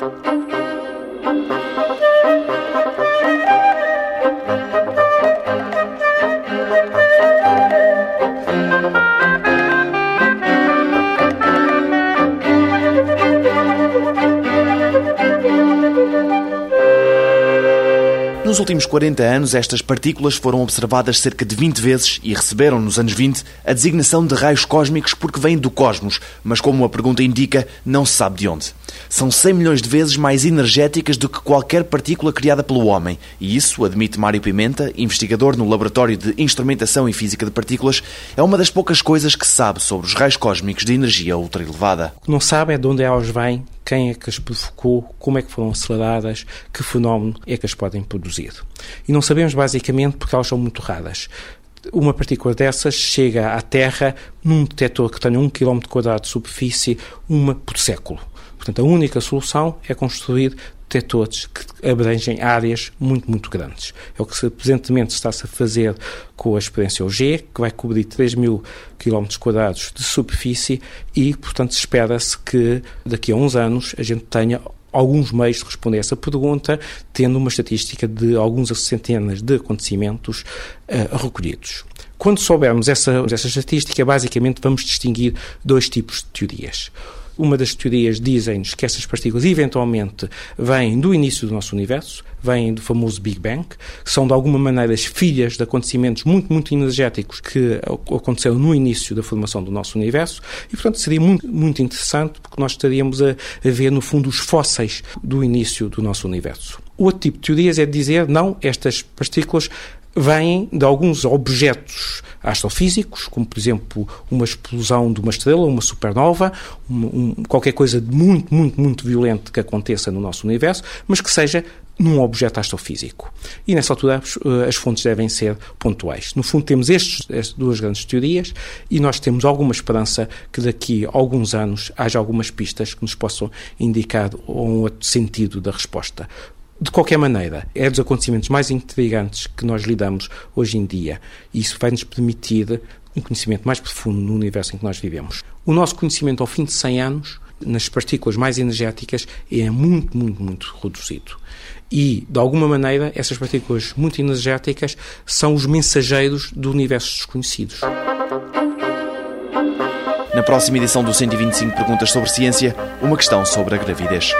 Thank you. Nos últimos 40 anos, estas partículas foram observadas cerca de 20 vezes e receberam, nos anos 20, a designação de raios cósmicos porque vêm do cosmos, mas como a pergunta indica, não se sabe de onde. São 100 milhões de vezes mais energéticas do que qualquer partícula criada pelo homem. E isso, admite Mário Pimenta, investigador no Laboratório de Instrumentação e Física de Partículas, é uma das poucas coisas que se sabe sobre os raios cósmicos de energia ultraelevada. O que não sabe é de onde elas vêm, quem é que as provocou, como é que foram aceleradas, que fenómeno é que as podem produzir. E não sabemos basicamente porque elas são muito raras. Uma partícula dessas chega à Terra num detector que tenha um km quadrado de superfície, uma por século. Portanto, a única solução é construir detectores que abrangem áreas muito, muito grandes. É o que presentemente está-se a fazer com a experiência OG, que vai cobrir 3 mil km quadrados de superfície e, portanto, espera-se que daqui a uns anos a gente tenha alguns meios de responder a essa pergunta, tendo uma estatística de algumas centenas de acontecimentos uh, recolhidos. Quando soubermos essa, essa estatística, basicamente vamos distinguir dois tipos de teorias. Uma das teorias dizem-nos que essas partículas eventualmente vêm do início do nosso universo, vêm do famoso Big Bang, que são de alguma maneira as filhas de acontecimentos muito, muito energéticos que aconteceram no início da formação do nosso universo e, portanto, seria muito, muito interessante porque nós estaríamos a, a ver, no fundo, os fósseis do início do nosso universo. Outro tipo de teorias é dizer, não, estas partículas vêm de alguns objetos astrofísicos, como por exemplo uma explosão de uma estrela, uma supernova, um, um, qualquer coisa de muito, muito, muito violento que aconteça no nosso universo, mas que seja num objeto astrofísico. E nessa altura as, eh, fontes devem ser pontuais. No fundo, temos estes, estas duas grandes teorias e nós temos alguma esperança que daqui a alguns anos haja algumas pistas que nos possam indicar um outro sentido da resposta. De qualquer maneira, é dos acontecimentos mais intrigantes que nós lidamos hoje em dia. Isso vai nos permitir um conhecimento mais profundo no universo em que nós vivemos. O nosso conhecimento ao fim de 100 anos, nas partículas mais energéticas, é muito, muito, muito reduzido. E, de alguma maneira, essas partículas muito energéticas são os mensageiros do universo desconhecidos. Na próxima edição do 125 Perguntas sobre Ciência, uma questão sobre a gravidez.